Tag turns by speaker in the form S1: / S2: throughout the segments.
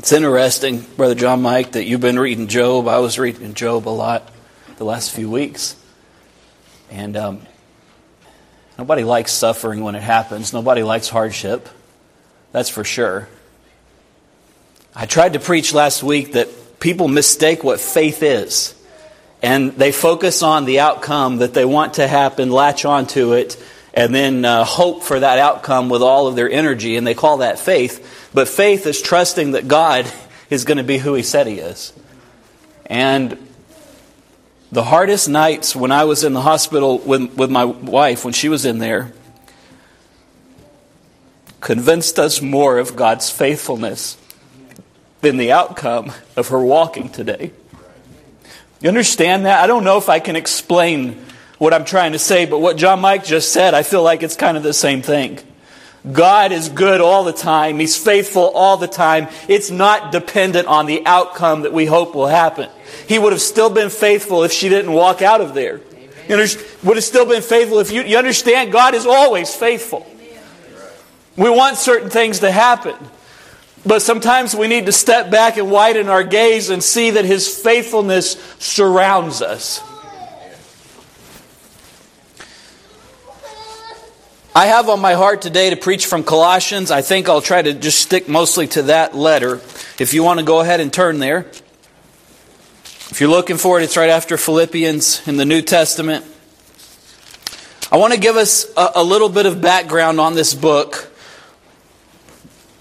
S1: It's interesting, Brother John Mike, that you've been reading Job. I was reading Job a lot the last few weeks. And um, nobody likes suffering when it happens, nobody likes hardship. That's for sure. I tried to preach last week that people mistake what faith is. And they focus on the outcome that they want to happen, latch onto it, and then uh, hope for that outcome with all of their energy, and they call that faith. But faith is trusting that God is going to be who He said He is. And the hardest nights when I was in the hospital with, with my wife, when she was in there, convinced us more of God's faithfulness than the outcome of her walking today. You understand that? I don't know if I can explain what I'm trying to say, but what John Mike just said, I feel like it's kind of the same thing. God is good all the time. He's faithful all the time. It's not dependent on the outcome that we hope will happen. He would have still been faithful if she didn't walk out of there. You know, would have still been faithful if you, you understand God is always faithful. We want certain things to happen. But sometimes we need to step back and widen our gaze and see that His faithfulness surrounds us. I have on my heart today to preach from Colossians. I think I'll try to just stick mostly to that letter. If you want to go ahead and turn there. If you're looking for it, it's right after Philippians in the New Testament. I want to give us a, a little bit of background on this book.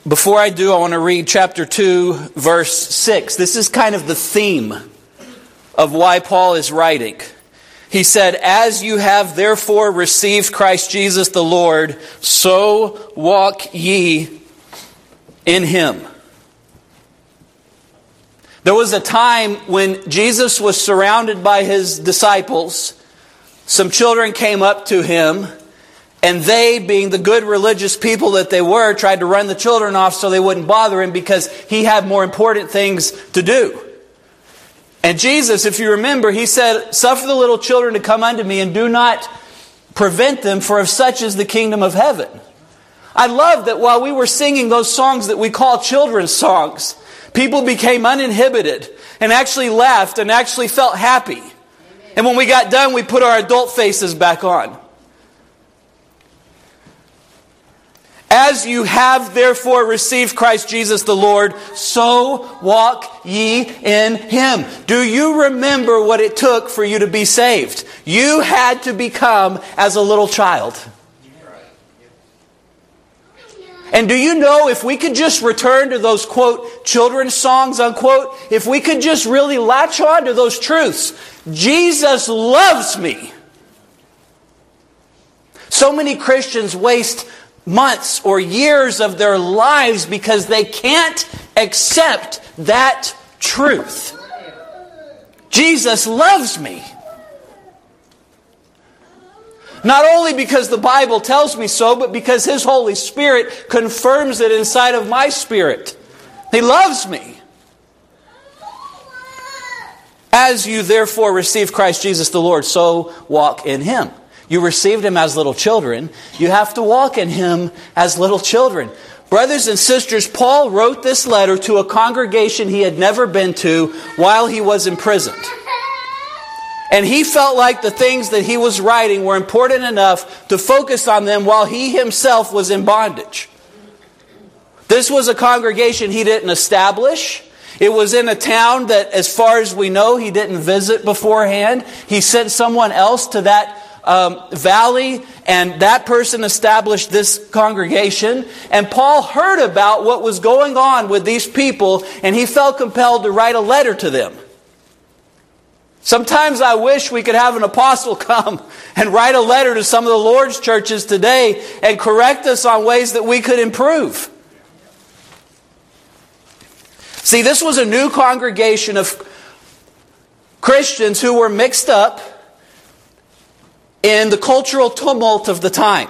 S1: Before I do, I want to read chapter 2, verse 6. This is kind of the theme of why Paul is writing. He said, As you have therefore received Christ Jesus the Lord, so walk ye in him. There was a time when Jesus was surrounded by his disciples. Some children came up to him and they, being the good religious people that they were, tried to run the children off so they wouldn't bother him because he had more important things to do. And Jesus, if you remember, he said, Suffer the little children to come unto me and do not prevent them, for of such is the kingdom of heaven. I love that while we were singing those songs that we call children's songs, people became uninhibited and actually laughed and actually felt happy. And when we got done, we put our adult faces back on. As you have therefore received Christ Jesus the Lord, so walk ye in him. Do you remember what it took for you to be saved? You had to become as a little child. And do you know if we could just return to those quote children's songs unquote, if we could just really latch on to those truths, Jesus loves me. So many Christians waste months or years of their lives because they can't accept that truth. Jesus loves me. Not only because the Bible tells me so, but because His Holy Spirit confirms it inside of my spirit. He loves me. As you therefore receive Christ Jesus the Lord, so walk in Him. You received him as little children. You have to walk in him as little children. Brothers and sisters, Paul wrote this letter to a congregation he had never been to while he was imprisoned. And he felt like the things that he was writing were important enough to focus on them while he himself was in bondage. This was a congregation he didn't establish. It was in a town that, as far as we know, he didn't visit beforehand. He sent someone else to that um, valley, and that person established this congregation. And Paul heard about what was going on with these people, and he felt compelled to write a letter to them. Sometimes I wish we could have an apostle come and write a letter to some of the Lord's churches today and correct us on ways that we could improve. See, this was a new congregation of Christians who were mixed up in the cultural tumult of the time.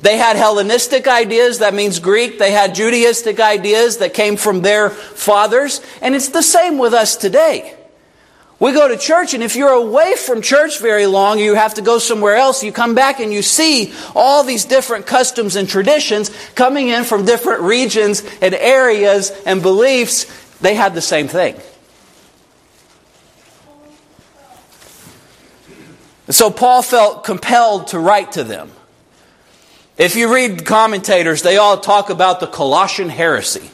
S1: They had Hellenistic ideas, that means Greek. They had Judaistic ideas that came from their fathers. And it's the same with us today. We go to church, and if you're away from church very long, you have to go somewhere else. You come back and you see all these different customs and traditions coming in from different regions and areas and beliefs. They had the same thing. So Paul felt compelled to write to them. If you read commentators, they all talk about the Colossian heresy.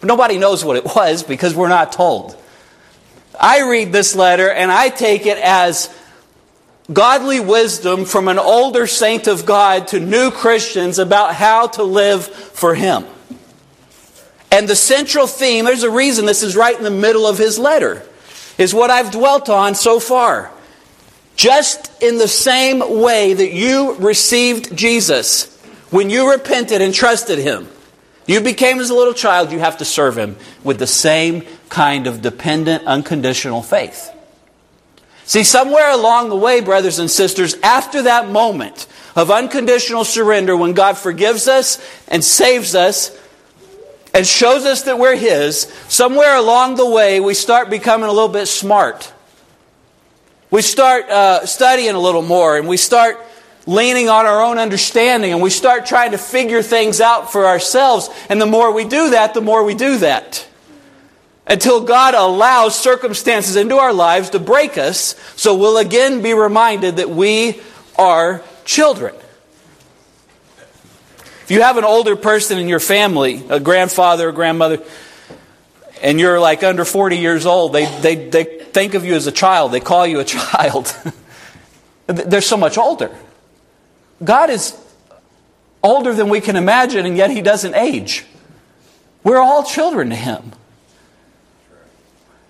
S1: But nobody knows what it was because we're not told. I read this letter and I take it as godly wisdom from an older saint of God to new Christians about how to live for Him. And the central theme, there's a reason this is right in the middle of his letter, is what I've dwelt on so far. Just in the same way that you received Jesus when you repented and trusted Him, you became as a little child, you have to serve Him with the same kind of dependent, unconditional faith. See, somewhere along the way, brothers and sisters, after that moment of unconditional surrender, when God forgives us and saves us and shows us that we're His, somewhere along the way, we start becoming a little bit smart. We start uh, studying a little more and we start leaning on our own understanding and we start trying to figure things out for ourselves. And the more we do that, the more we do that until God allows circumstances into our lives to break us, so we'll again be reminded that we are children. If you have an older person in your family, a grandfather or grandmother, and you're like under 40 years old, they, they, they think of you as a child. They call you a child. They're so much older. God is older than we can imagine, and yet He doesn't age. We're all children to Him.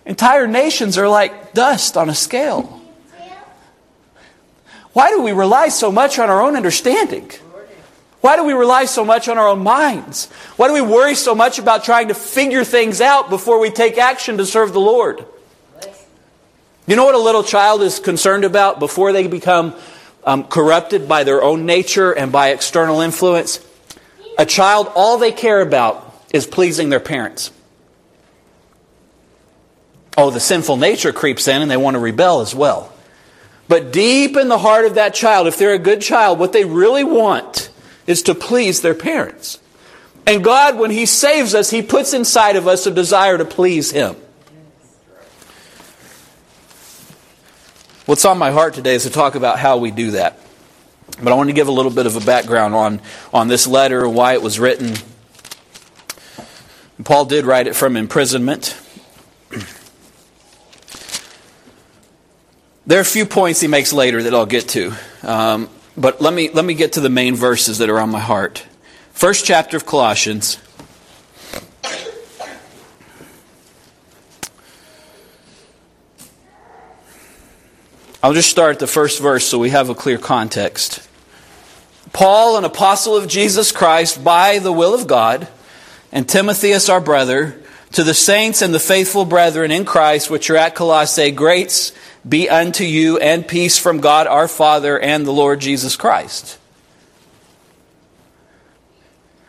S1: Entire nations are like dust on a scale. Why do we rely so much on our own understanding? Why do we rely so much on our own minds? Why do we worry so much about trying to figure things out before we take action to serve the Lord? You know what a little child is concerned about before they become um, corrupted by their own nature and by external influence? A child, all they care about is pleasing their parents. Oh, the sinful nature creeps in and they want to rebel as well. But deep in the heart of that child, if they're a good child, what they really want is to please their parents. And God, when He saves us, He puts inside of us a desire to please Him. What's on my heart today is to talk about how we do that. But I want to give a little bit of a background on, on this letter why it was written. Paul did write it from imprisonment. There are a few points he makes later that I'll get to. Um, but let me, let me get to the main verses that are on my heart. First chapter of Colossians. I'll just start at the first verse so we have a clear context. Paul, an apostle of Jesus Christ by the will of God, and Timotheus, our brother, to the saints and the faithful brethren in Christ which are at Colossae, grace be unto you and peace from God our Father and the Lord Jesus Christ.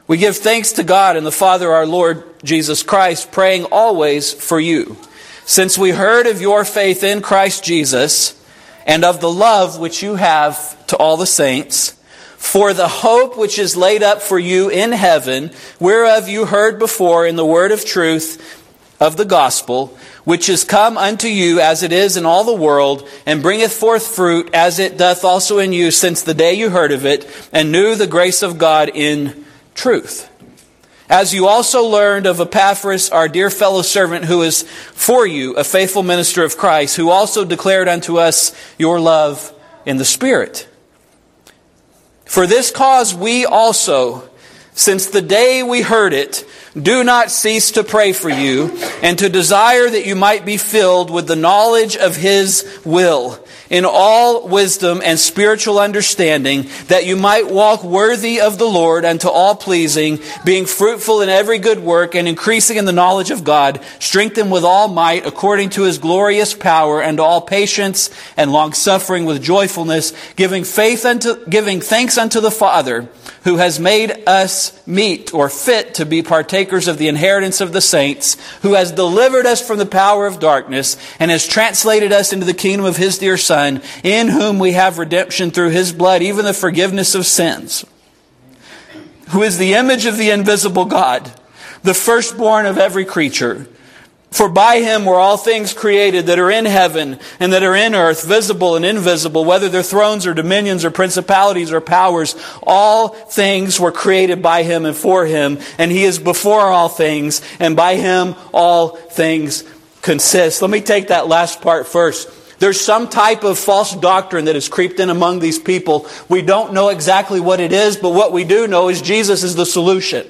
S1: We give thanks to God and the Father our Lord Jesus Christ, praying always for you, since we heard of your faith in Christ Jesus and of the love which you have to all the saints, for the hope which is laid up for you in heaven, whereof you heard before in the word of truth of the gospel, which is come unto you as it is in all the world, and bringeth forth fruit as it doth also in you since the day you heard of it, and knew the grace of God in truth. As you also learned of Epaphras, our dear fellow servant, who is for you a faithful minister of Christ, who also declared unto us your love in the Spirit. For this cause we also, since the day we heard it, do not cease to pray for you and to desire that you might be filled with the knowledge of His will in all wisdom and spiritual understanding, that you might walk worthy of the Lord unto all pleasing, being fruitful in every good work and increasing in the knowledge of God, strengthened with all might according to his glorious power and all patience and long suffering with joyfulness, giving faith unto, giving thanks unto the Father who has made us meet or fit to be partakers of the inheritance of the saints, who has delivered us from the power of darkness and has translated us into the kingdom of his dear Son, in whom we have redemption through his blood, even the forgiveness of sins, who is the image of the invisible God, the firstborn of every creature. For by him were all things created that are in heaven and that are in earth, visible and invisible, whether they're thrones or dominions or principalities or powers. All things were created by him and for him, and he is before all things, and by him all things consist. Let me take that last part first. There's some type of false doctrine that has creeped in among these people. We don't know exactly what it is, but what we do know is Jesus is the solution.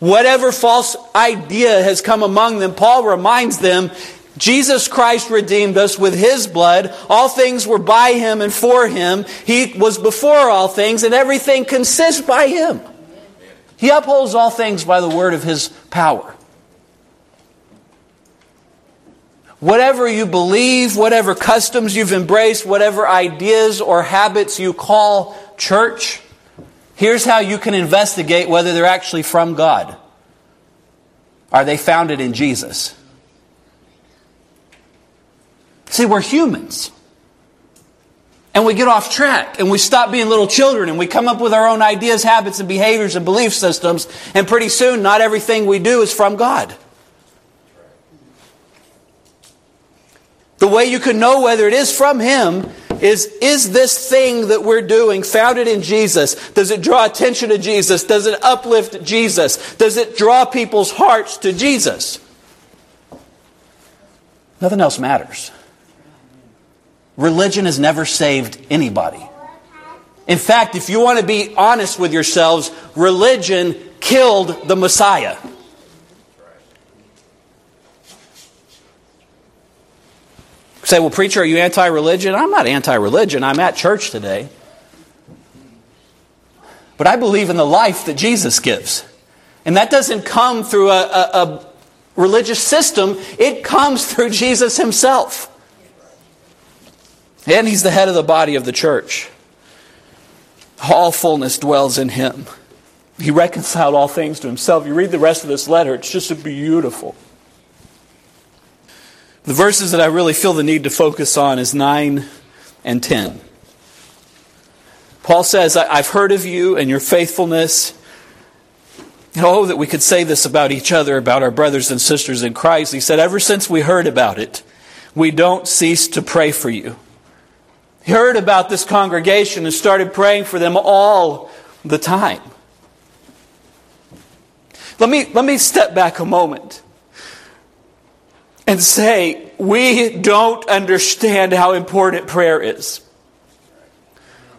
S1: Whatever false idea has come among them, Paul reminds them Jesus Christ redeemed us with his blood. All things were by him and for him. He was before all things, and everything consists by him. He upholds all things by the word of his power. Whatever you believe, whatever customs you've embraced, whatever ideas or habits you call church, Here's how you can investigate whether they're actually from God. Are they founded in Jesus? See, we're humans. And we get off track and we stop being little children and we come up with our own ideas, habits, and behaviors and belief systems. And pretty soon, not everything we do is from God. Way you can know whether it is from Him is is this thing that we're doing founded in Jesus? Does it draw attention to Jesus? Does it uplift Jesus? Does it draw people's hearts to Jesus? Nothing else matters. Religion has never saved anybody. In fact, if you want to be honest with yourselves, religion killed the Messiah. Say, well, preacher, are you anti religion? I'm not anti religion. I'm at church today. But I believe in the life that Jesus gives. And that doesn't come through a, a, a religious system, it comes through Jesus himself. And he's the head of the body of the church. All fullness dwells in him. He reconciled all things to himself. You read the rest of this letter, it's just beautiful. The verses that I really feel the need to focus on is 9 and 10. Paul says, I've heard of you and your faithfulness. Oh, that we could say this about each other, about our brothers and sisters in Christ. He said, Ever since we heard about it, we don't cease to pray for you. He heard about this congregation and started praying for them all the time. Let me, let me step back a moment and say, we don't understand how important prayer is.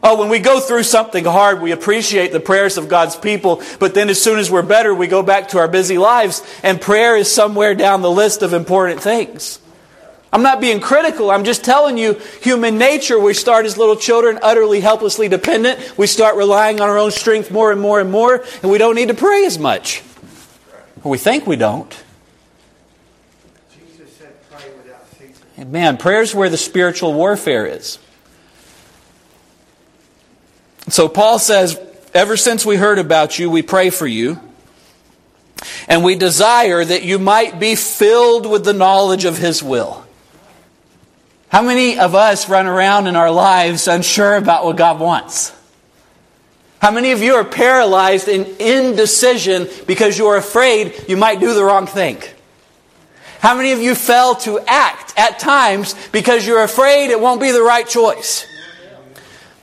S1: Oh, when we go through something hard, we appreciate the prayers of God's people, but then as soon as we're better, we go back to our busy lives, and prayer is somewhere down the list of important things. I'm not being critical. I'm just telling you, human nature, we start as little children, utterly helplessly dependent. We start relying on our own strength more and more and more, and we don't need to pray as much. Or we think we don't. Man, prayer's where the spiritual warfare is. So Paul says, Ever since we heard about you, we pray for you. And we desire that you might be filled with the knowledge of His will. How many of us run around in our lives unsure about what God wants? How many of you are paralyzed in indecision because you're afraid you might do the wrong thing? How many of you fail to act at times because you're afraid it won't be the right choice?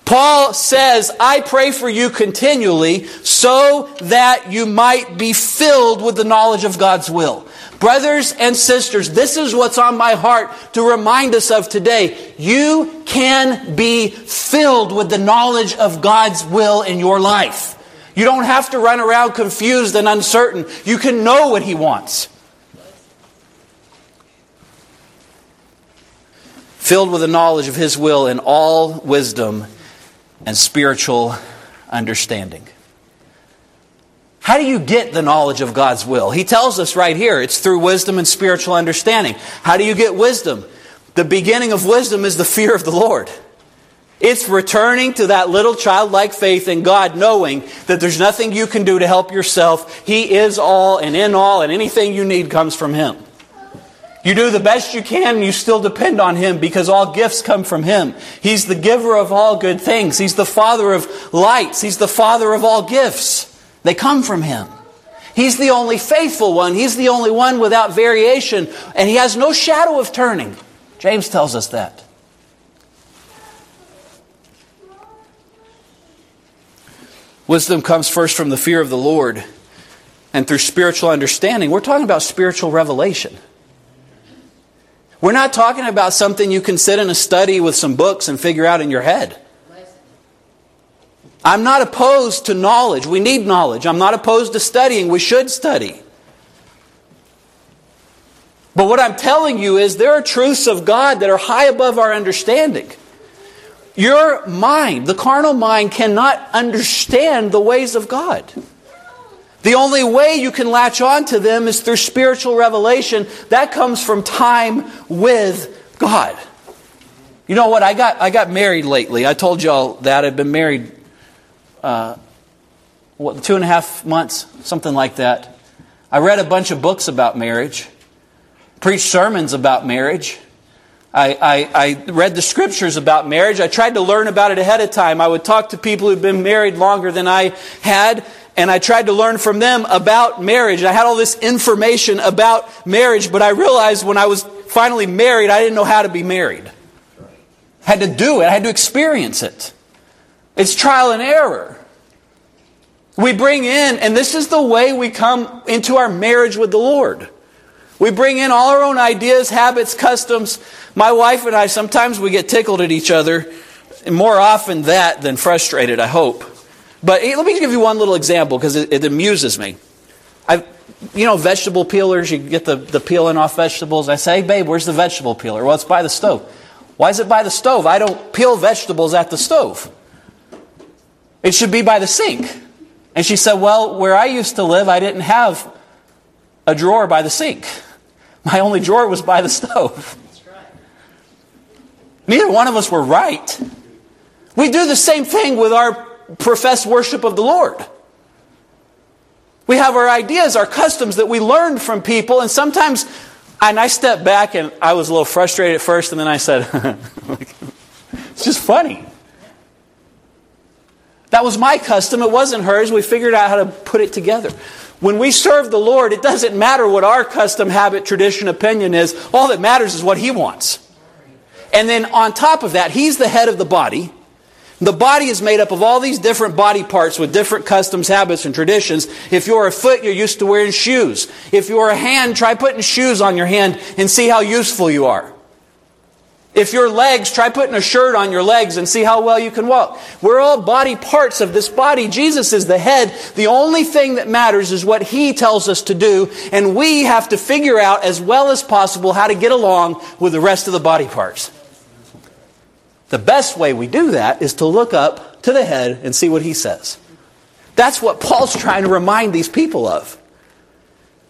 S1: Paul says, I pray for you continually so that you might be filled with the knowledge of God's will. Brothers and sisters, this is what's on my heart to remind us of today. You can be filled with the knowledge of God's will in your life. You don't have to run around confused and uncertain. You can know what He wants. Filled with the knowledge of His will in all wisdom and spiritual understanding. How do you get the knowledge of God's will? He tells us right here it's through wisdom and spiritual understanding. How do you get wisdom? The beginning of wisdom is the fear of the Lord. It's returning to that little childlike faith in God, knowing that there's nothing you can do to help yourself. He is all and in all, and anything you need comes from Him. You do the best you can, you still depend on Him because all gifts come from Him. He's the giver of all good things. He's the Father of lights. He's the Father of all gifts. They come from Him. He's the only faithful one. He's the only one without variation, and He has no shadow of turning. James tells us that. Wisdom comes first from the fear of the Lord and through spiritual understanding. We're talking about spiritual revelation. We're not talking about something you can sit in a study with some books and figure out in your head. I'm not opposed to knowledge. We need knowledge. I'm not opposed to studying. We should study. But what I'm telling you is there are truths of God that are high above our understanding. Your mind, the carnal mind, cannot understand the ways of God. The only way you can latch on to them is through spiritual revelation. That comes from time with God. You know what? I got, I got married lately. I told y'all that. I've been married, uh, what, two and a half months, something like that. I read a bunch of books about marriage, preached sermons about marriage. I, I, I, read the scriptures about marriage. I tried to learn about it ahead of time. I would talk to people who'd been married longer than I had, and I tried to learn from them about marriage. I had all this information about marriage, but I realized when I was finally married, I didn't know how to be married. I had to do it, I had to experience it. It's trial and error. We bring in, and this is the way we come into our marriage with the Lord. We bring in all our own ideas, habits, customs. My wife and I, sometimes we get tickled at each other, more often that than frustrated, I hope. But eh, let me give you one little example because it, it, amuses me. I, you know, vegetable peelers, you get the, the peeling off vegetables. I say, hey, babe, where's the vegetable peeler? Well, it's by the stove. Why is it by the stove? I don't peel vegetables at the stove. It should be by the sink. And she said, well, where I used to live, I didn't have a drawer by the sink. My only drawer was by the stove. Neither one of us were right. We do the same thing with our professed worship of the Lord. We have our ideas, our customs that we learned from people, and sometimes, and I stepped back and I was a little frustrated at first, and then I said, it's just funny. That was my custom, it wasn't hers. We figured out how to put it together. When we serve the Lord, it doesn't matter what our custom, habit, tradition, opinion is. All that matters is what He wants. And then on top of that, He's the head of the body. The body is made up of all these different body parts with different customs, habits, and traditions. If you're a foot, you're used to wearing shoes. If you're a hand, try putting shoes on your hand and see how useful you are. If your legs, try putting a shirt on your legs and see how well you can walk. We're all body parts of this body. Jesus is the head. The only thing that matters is what He tells us to do, and we have to figure out as well as possible how to get along with the rest of the body parts. The best way we do that is to look up to the head and see what He says. That's what Paul's trying to remind these people of.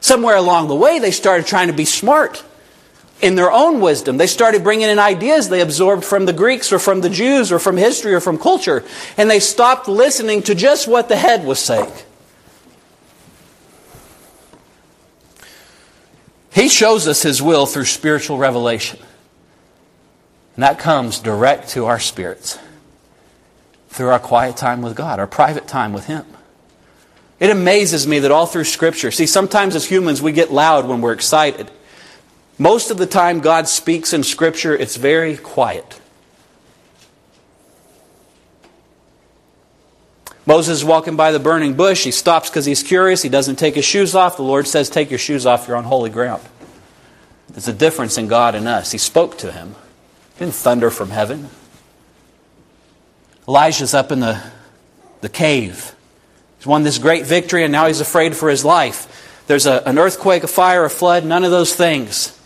S1: Somewhere along the way, they started trying to be smart in their own wisdom. They started bringing in ideas they absorbed from the Greeks or from the Jews or from history or from culture, and they stopped listening to just what the head was saying. He shows us His will through spiritual revelation. And that comes direct to our spirits through our quiet time with God, our private time with Him. It amazes me that all through Scripture, see, sometimes as humans we get loud when we're excited. Most of the time, God speaks in Scripture, it's very quiet. Moses is walking by the burning bush. He stops because he's curious. He doesn't take his shoes off. The Lord says, Take your shoes off. You're on holy ground. There's a difference in God and us. He spoke to him, didn't thunder from heaven. Elijah's up in the, the cave. He's won this great victory, and now he's afraid for his life. There's a, an earthquake, a fire, a flood, none of those things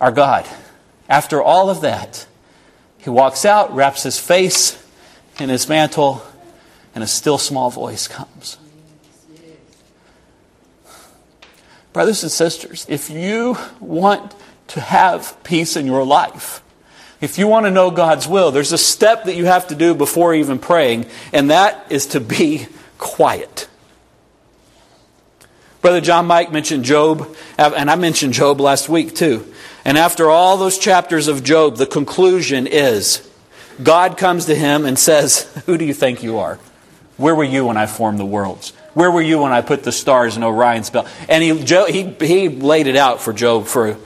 S1: our God. After all of that, he walks out, wraps his face in his mantle, and a still small voice comes. Brothers and sisters, if you want to have peace in your life, If you want to know God's will, there's a step that you have to do before even praying, and that is to be quiet. Brother John Mike mentioned Job, and I mentioned Job last week too. And after all those chapters of Job, the conclusion is God comes to him and says, Who do you think you are? Where were you when I formed the worlds? Where were you when I put the stars in Orion's belt? And he, he, he laid it out for Job for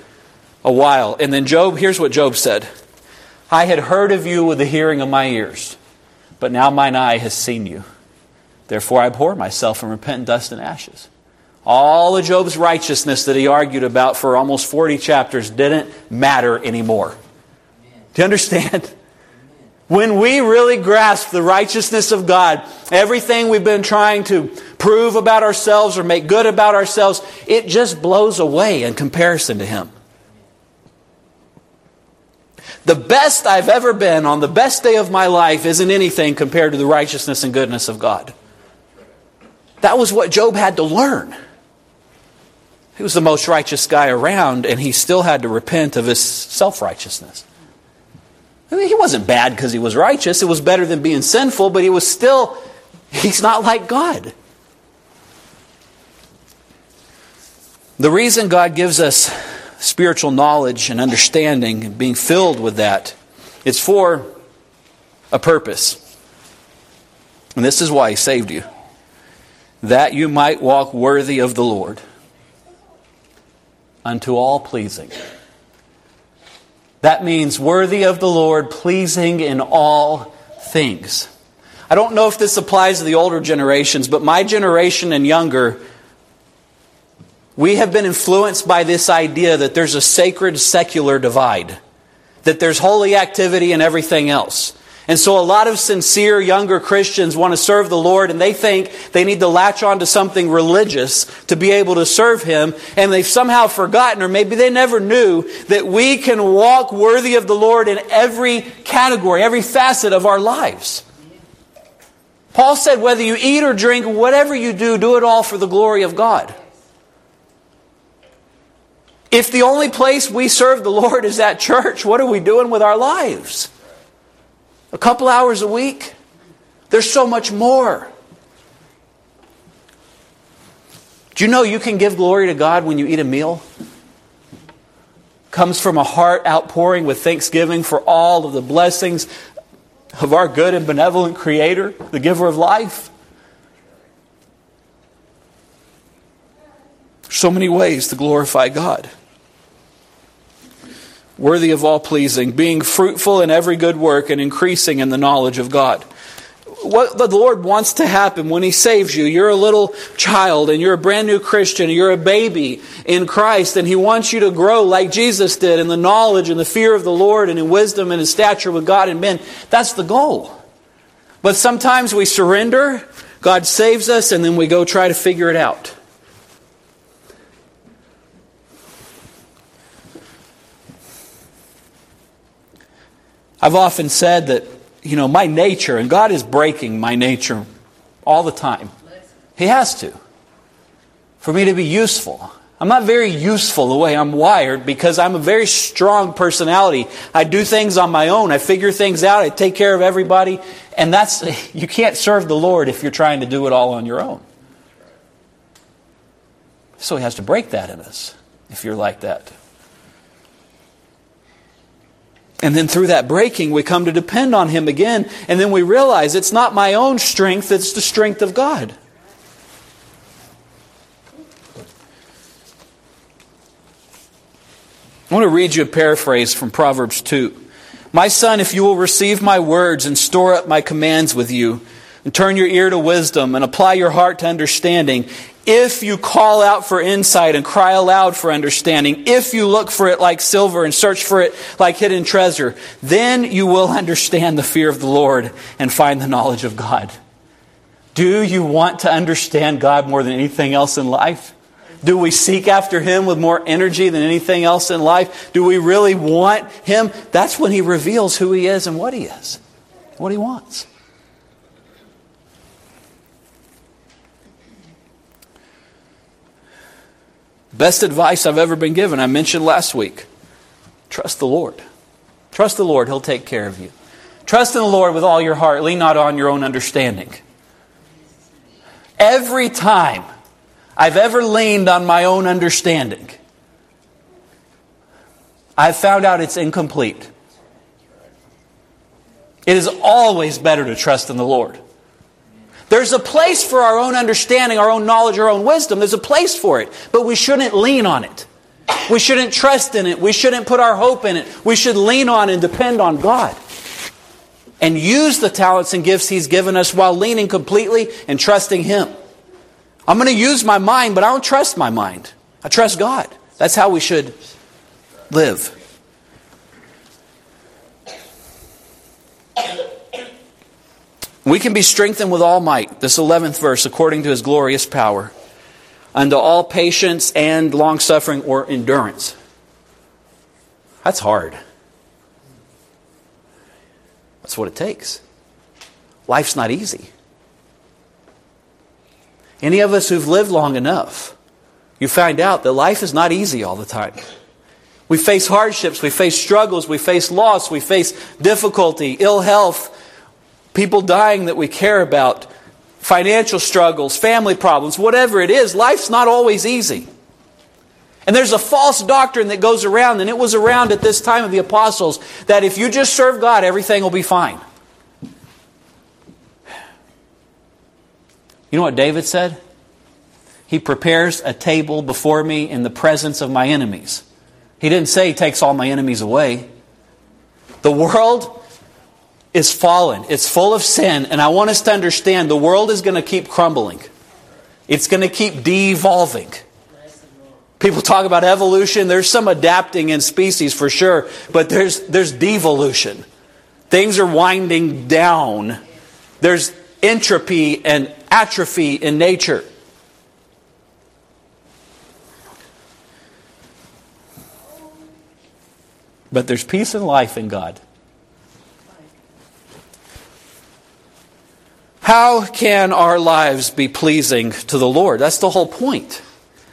S1: a while. And then Job, here's what Job said I had heard of you with the hearing of my ears, but now mine eye has seen you. Therefore I abhor myself and repent in dust and ashes. All of Job's righteousness that he argued about for almost 40 chapters didn't matter anymore. Do you understand? When we really grasp the righteousness of God, everything we've been trying to prove about ourselves or make good about ourselves, it just blows away in comparison to Him. The best I've ever been on the best day of my life isn't anything compared to the righteousness and goodness of God. That was what Job had to learn. He was the most righteous guy around, and he still had to repent of his self righteousness. I mean, he wasn't bad because he was righteous. It was better than being sinful, but he was still, he's not like God. The reason God gives us spiritual knowledge and understanding and being filled with that, it's for a purpose. And this is why he saved you. That you might walk worthy of the Lord unto all pleasing that means worthy of the Lord, pleasing in all things. I don't know if this applies to the older generations, but my generation and younger, we have been influenced by this idea that there's a sacred secular divide, that there's holy activity and everything else. And so a lot of sincere younger Christians want to serve the Lord and they think they need to latch on to something religious to be able to serve Him. And they've somehow forgotten, or maybe they never knew, that we can walk worthy of the Lord in every category, every facet of our lives. Paul said, whether you eat or drink, whatever you do, do it all for the glory of God. If the only place we serve the Lord is at church, what are we doing with our lives? a couple hours a week. There's so much more. Do you know you can give glory to God when you eat a meal? Comes from a heart outpouring with thanksgiving for all of the blessings of our good and benevolent Creator, the giver of life. So many ways to glorify God worthy of all pleasing, being fruitful in every good work and increasing in the knowledge of God. What the Lord wants to happen when He saves you, you're a little child and you're a brand new Christian, you're a baby in Christ, and He wants you to grow like Jesus did in the knowledge and the fear of the Lord and in wisdom and in stature with God and men. That's the goal. But sometimes we surrender, God saves us, and then we go try to figure it out. I've often said that, you know, my nature, and God is breaking my nature all the time. He has to. For me to be useful. I'm not very useful the way I'm wired because I'm a very strong personality. I do things on my own. I figure things out. I take care of everybody. And that's, you can't serve the Lord if you're trying to do it all on your own. So He has to break that in us if you're like that. And then through that breaking, we come to depend on Him again. And then we realize it's not my own strength, it's the strength of God. I want to read you a paraphrase from Proverbs 2. My son, if you will receive my words and store up my commands with you, and turn your ear to wisdom and apply your heart to understanding, if you call out for insight and cry aloud for understanding, if you look for it like silver and search for it like hidden treasure, then you will understand the fear of the Lord and find the knowledge of God. Do you want to understand God more than anything else in life? Do we seek after Him with more energy than anything else in life? Do we really want Him? That's when He reveals who He is and what He is, what He wants. Best advice I've ever been given, I mentioned last week trust the Lord. Trust the Lord, He'll take care of you. Trust in the Lord with all your heart. Lean not on your own understanding. Every time I've ever leaned on my own understanding, I've found out it's incomplete. It is always better to trust in the Lord. There's a place for our own understanding, our own knowledge, our own wisdom. There's a place for it, but we shouldn't lean on it. We shouldn't trust in it. We shouldn't put our hope in it. We should lean on and depend on God. And use the talents and gifts He's given us while leaning completely and trusting Him. I'm going to use my mind, but I don't trust my mind. I trust God. That's how we should live. We can be strengthened with all might, this 11th verse, according to his glorious power, unto all patience and long suffering or endurance. That's hard. That's what it takes. Life's not easy. Any of us who've lived long enough, you find out that life is not easy all the time. We face hardships, we face struggles, we face loss, we face difficulty, ill health, people dying that we care about, financial struggles, family problems, whatever it is, life's not always easy. And there's a false doctrine that goes around, and it was around at this time of the apostles, that if you just serve God, everything will be fine. You know what David said? He prepares a table before me in the presence of my enemies. He didn't say he takes all my enemies away. The world is fallen, it's full of sin, and I want us to understand the world is going to keep crumbling, it's going to keep devolving. People talk about evolution. There's some adapting in species for sure, but there's, there's devolution. Things are winding down. There's entropy and atrophy in nature. But there's peace and life in God. How can our lives be pleasing to the Lord? That's the whole point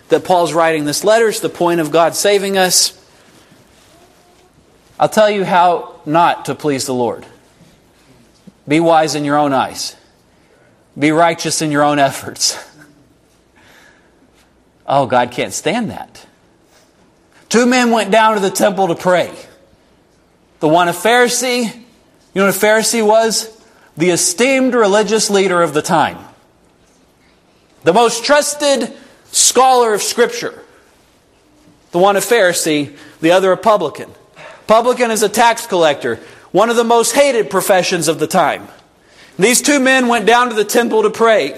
S1: that Paul's writing this letter. It's the point of God saving us. I'll tell you how not to please the Lord. Be wise in your own eyes. Be righteous in your own efforts. Oh, God can't stand that. Two men went down to the temple to pray. The one a Pharisee. You know what a Pharisee was? The esteemed religious leader of the time. The most trusted scholar of Scripture. The one a Pharisee, the other a publican. Publican is a tax collector, one of the most hated professions of the time. These two men went down to the temple to pray.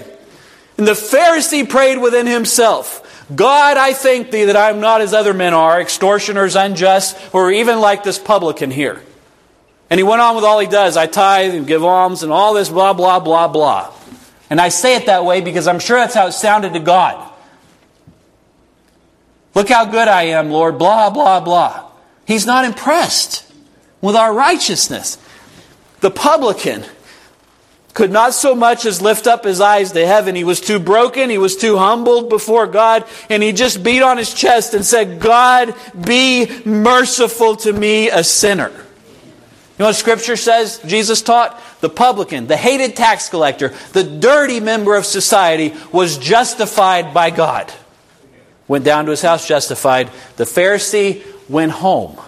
S1: And the Pharisee prayed within himself God, I thank thee that I am not as other men are, extortioners, unjust, or even like this publican here. And he went on with all he does I tithe and give alms and all this blah, blah, blah, blah. And I say it that way because I'm sure that's how it sounded to God. Look how good I am, Lord, blah, blah, blah. He's not impressed with our righteousness. The publican could not so much as lift up his eyes to heaven. He was too broken. He was too humbled before God. And he just beat on his chest and said, God, be merciful to me, a sinner. You know what Scripture says Jesus taught? The publican, the hated tax collector, the dirty member of society was justified by God. Went down to his house justified. The Pharisee went home.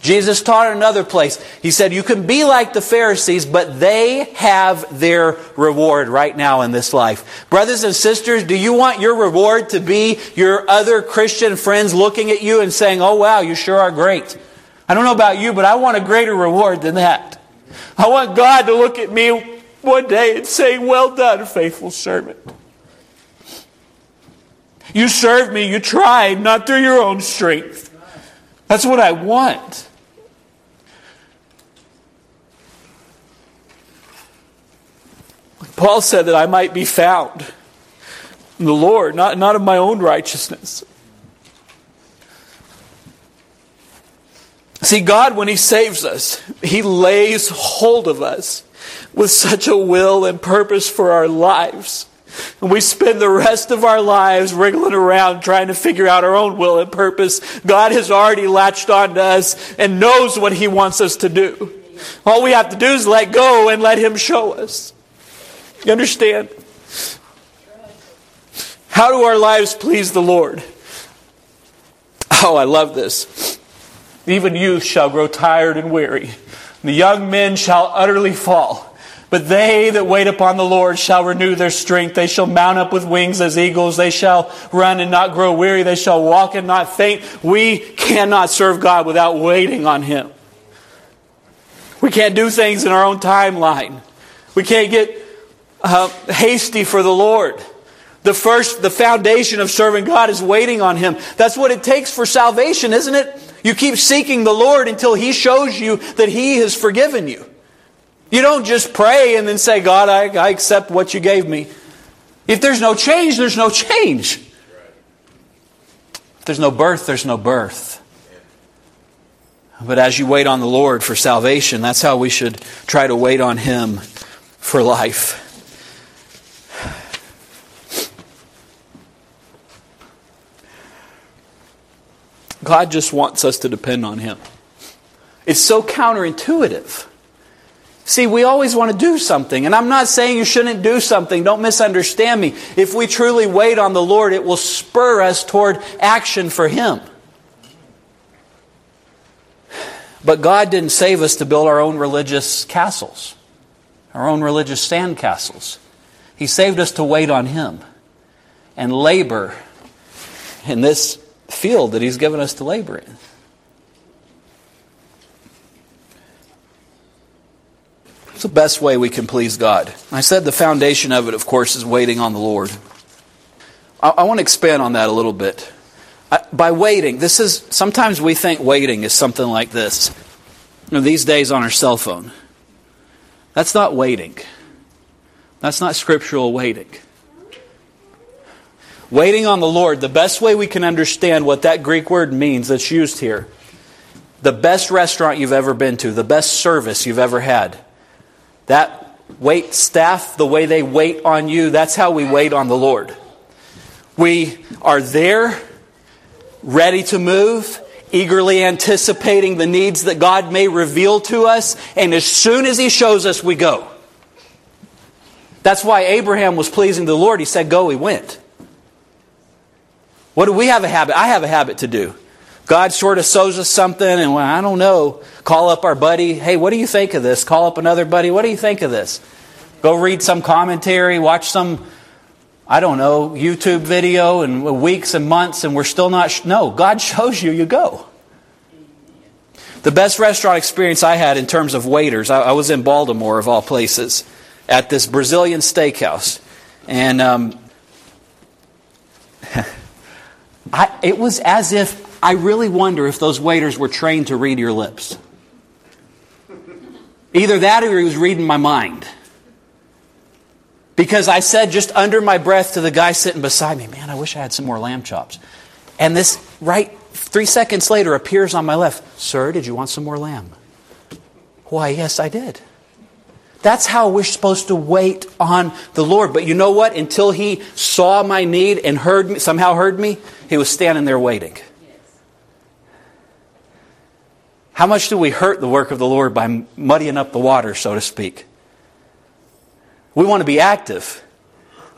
S1: Jesus taught in another place. He said, You can be like the Pharisees, but they have their reward right now in this life. Brothers and sisters, do you want your reward to be your other Christian friends looking at you and saying, Oh, wow, you sure are great? I don't know about you, but I want a greater reward than that. I want God to look at me one day and say, Well done, faithful servant. You served me, you tried, not through your own strength. That's what I want. Paul said that I might be found in the Lord, not, not of my own righteousness. See, God, when He saves us, He lays hold of us with such a will and purpose for our lives And we spend the rest of our lives wriggling around trying to figure out our own will and purpose. God has already latched on to us and knows what He wants us to do. All we have to do is let go and let Him show us. You understand? How do our lives please the Lord? Oh, I love this. Even youth shall grow tired and weary. The young men shall utterly fall. But they that wait upon the Lord shall renew their strength. They shall mount up with wings as eagles. They shall run and not grow weary. They shall walk and not faint. We cannot serve God without waiting on Him. We can't do things in our own timeline. We can't get uh, hasty for the Lord. The first, the foundation of serving God is waiting on Him. That's what it takes for salvation, isn't it? You keep seeking the Lord until He shows you that He has forgiven you. You don't just pray and then say, God, I, I accept what you gave me. If there's no change, there's no change. If there's no birth, there's no birth. But as you wait on the Lord for salvation, that's how we should try to wait on Him for life. God just wants us to depend on Him. It's so counterintuitive. See, we always want to do something, and I'm not saying you shouldn't do something. Don't misunderstand me. If we truly wait on the Lord, it will spur us toward action for Him. But God didn't save us to build our own religious castles, our own religious sandcastles. He saved us to wait on Him and labor in this field that He's given us to labor in. It's the best way we can please God. I said the foundation of it, of course, is waiting on the Lord. I, I want to expand on that a little bit. I, by waiting, this is sometimes we think waiting is something like this. You know, these days on our cell phone. That's not waiting. That's not scriptural waiting. Waiting on the Lord, the best way we can understand what that Greek word means that's used here, the best restaurant you've ever been to, the best service you've ever had, that wait staff, the way they wait on you, that's how we wait on the Lord. We are there, ready to move, eagerly anticipating the needs that God may reveal to us, and as soon as He shows us, we go. That's why Abraham was pleasing the Lord. He said, Go, he went. What do we have a habit? I have a habit to do. God sort of shows us something, and well, I don't know, call up our buddy. Hey, what do you think of this? Call up another buddy. What do you think of this? Go read some commentary, watch some, I don't know, YouTube video, and weeks and months, and we're still not. Sh- no, God shows you, you go. The best restaurant experience I had in terms of waiters, I, I was in Baltimore, of all places, at this Brazilian steakhouse. And um, I, it was as if I really wonder if those waiters were trained to read your lips. Either that or he was reading my mind. Because I said just under my breath to the guy sitting beside me, man, I wish I had some more lamb chops. And this, right three seconds later, appears on my left, Sir, did you want some more lamb? Why, yes, I did. That's how we're supposed to wait on the Lord. But you know what? Until he saw my need and heard me, somehow heard me, he was standing there waiting. How much do we hurt the work of the Lord by muddying up the water, so to speak? We want to be active,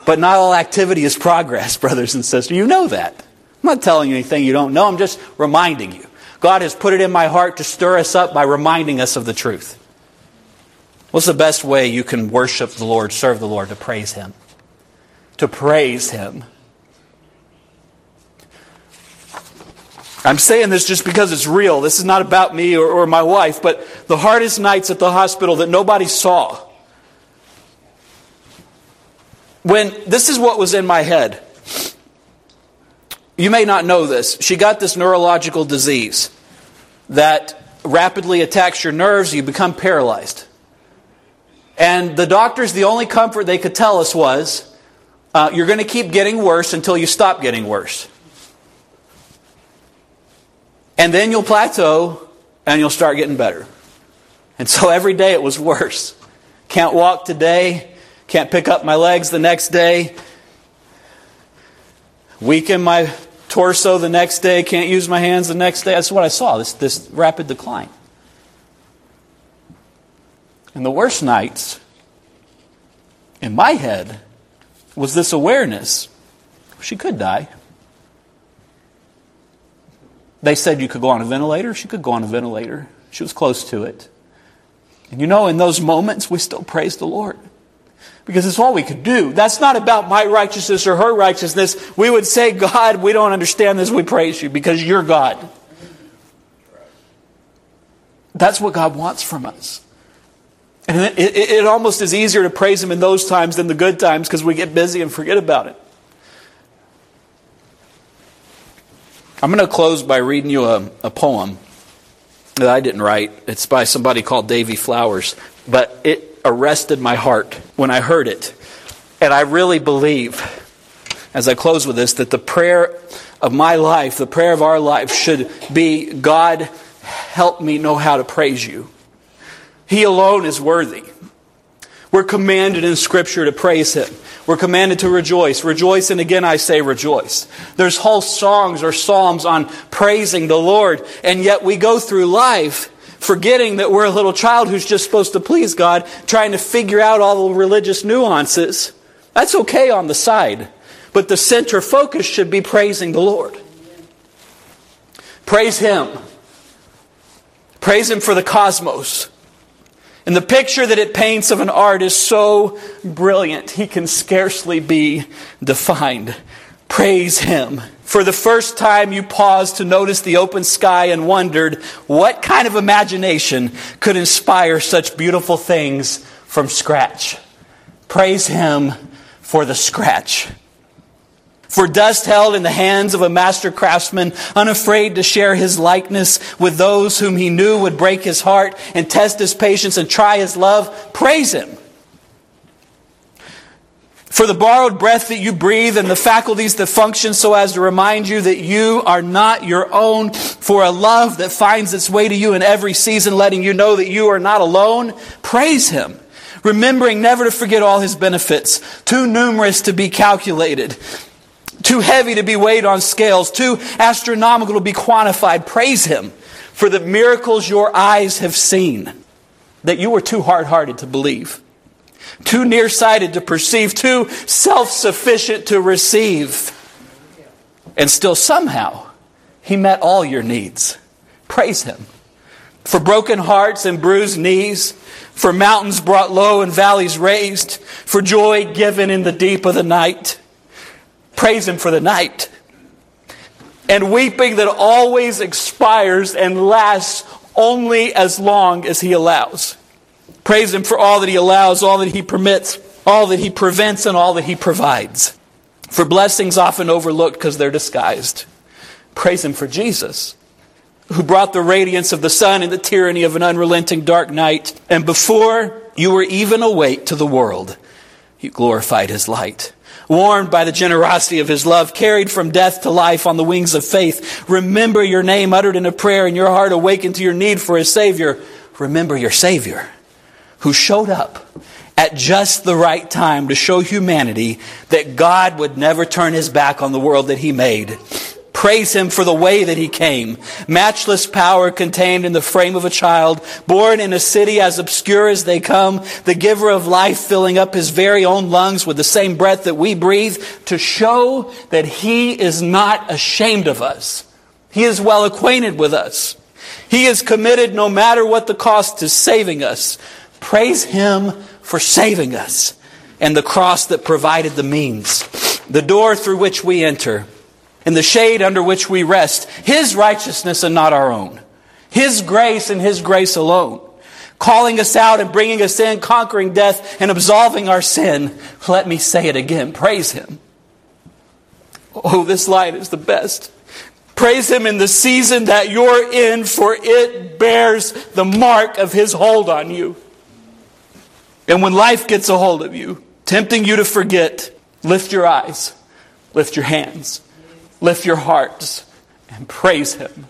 S1: but not all activity is progress, brothers and sisters. You know that. I'm not telling you anything you don't know, I'm just reminding you. God has put it in my heart to stir us up by reminding us of the truth. What's the best way you can worship the Lord, serve the Lord? To praise Him. To praise Him. I'm saying this just because it's real. This is not about me or, or, my wife, but the hardest nights at the hospital that nobody saw. When this is what was in my head. You may not know this. She got this neurological disease that rapidly attacks your nerves, you become paralyzed. And the doctors, the only comfort they could tell us was, uh, you're going to keep getting worse until you stop getting worse. And then you'll plateau and you'll start getting better. And so every day it was worse. Can't walk today, Can't pick up my legs the next day. Weaken my torso the next day. Can't use my hands the next day. That's what I saw, this, this rapid decline. And the worst nights in my head was this awareness she could die. They said you could go on a ventilator. She could go on a ventilator. She was close to it. And you know, in those moments, we still praise the Lord. Because it's all we could do. That's not about my righteousness or her righteousness. We would say, God, we don't understand this. We praise you because you're God. That's what God wants from us. And it, it, it almost is easier to praise Him in those times than the good times because we get busy and forget about it. I'm going to close by reading you a, a poem that I didn't write. It's by somebody called Davy Flowers, but it arrested my heart when I heard it. And I really believe, as I close with this, that the prayer of my life, the prayer of our life, should be God, help me know how to praise you. He alone is worthy. We're commanded in Scripture to praise Him. We're commanded to rejoice. Rejoice, and again I say rejoice. There's whole songs or psalms on praising the Lord, and yet we go through life forgetting that we're a little child who's just supposed to please God, trying to figure out all the religious nuances. That's okay on the side, but the center focus should be praising the Lord. Praise Him. Praise Him for the cosmos. And the picture that it paints of an art is so brilliant, he can scarcely be defined. Praise him. For the first time, you paused to notice the open sky and wondered what kind of imagination could inspire such beautiful things from scratch. Praise him for the scratch. For dust held in the hands of a master craftsman, unafraid to share his likeness with those whom he knew would break his heart and test his patience and try his love, praise him. For the borrowed breath that you breathe and the faculties that function so as to remind you that you are not your own, for a love that finds its way to you in every season, letting you know that you are not alone, praise him remembering never to forget all his benefits, too numerous to be calculated too heavy to be weighed on scales, too astronomical to be quantified. Praise Him for the miracles your eyes have seen that you were too hard hearted to believe, too nearsighted to perceive, too self sufficient to receive. And still, somehow, He met all your needs. Praise Him. For broken hearts and bruised knees, for mountains brought low and valleys raised, for joy given in the deep of the night Praise Him for the night. And weeping that always expires and lasts only as long as He allows. Praise Him for all that He allows, all that He permits, all that He prevents, and all that He provides. For blessings often overlooked because they're disguised. Praise Him for Jesus, who brought the radiance of the sun in the tyranny of an unrelenting dark night. And before you were even awake to the world, He glorified His light warmed by the generosity of his love, carried from death to life on the wings of faith. Remember your name uttered in a prayer and your heart awakened to your need for a Savior. Remember your Savior who showed up at just the right time to show humanity that God would never turn his back on the world that he made. Praise him for the way that he came. Matchless power contained in the frame of a child, born in a city as obscure as they come, the giver of life filling up his very own lungs with the same breath that we breathe to show that he is not ashamed of us. He is well acquainted with us. He is committed no matter what the cost to saving us. Praise him for saving us and the cross that provided the means, the door through which we enter in the shade under which we rest, His righteousness and not our own. His grace and His grace alone. Calling us out and bringing us in, conquering death and absolving our sin. Let me say it again. Praise Him. Oh, this light is the best. Praise Him in the season that you're in, for it bears the mark of His hold on you. And when life gets a hold of you, tempting you to forget, lift your eyes, lift your hands lift your hearts and praise Him.